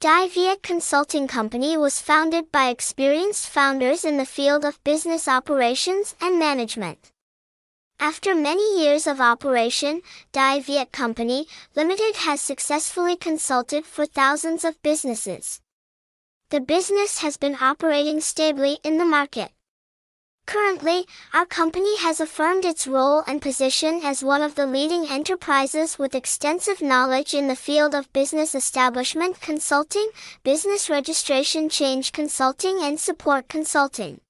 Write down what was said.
Dai Viet Consulting Company was founded by experienced founders in the field of business operations and management. After many years of operation, Dai Viet Company Limited has successfully consulted for thousands of businesses. The business has been operating stably in the market. Currently, our company has affirmed its role and position as one of the leading enterprises with extensive knowledge in the field of business establishment consulting, business registration change consulting and support consulting.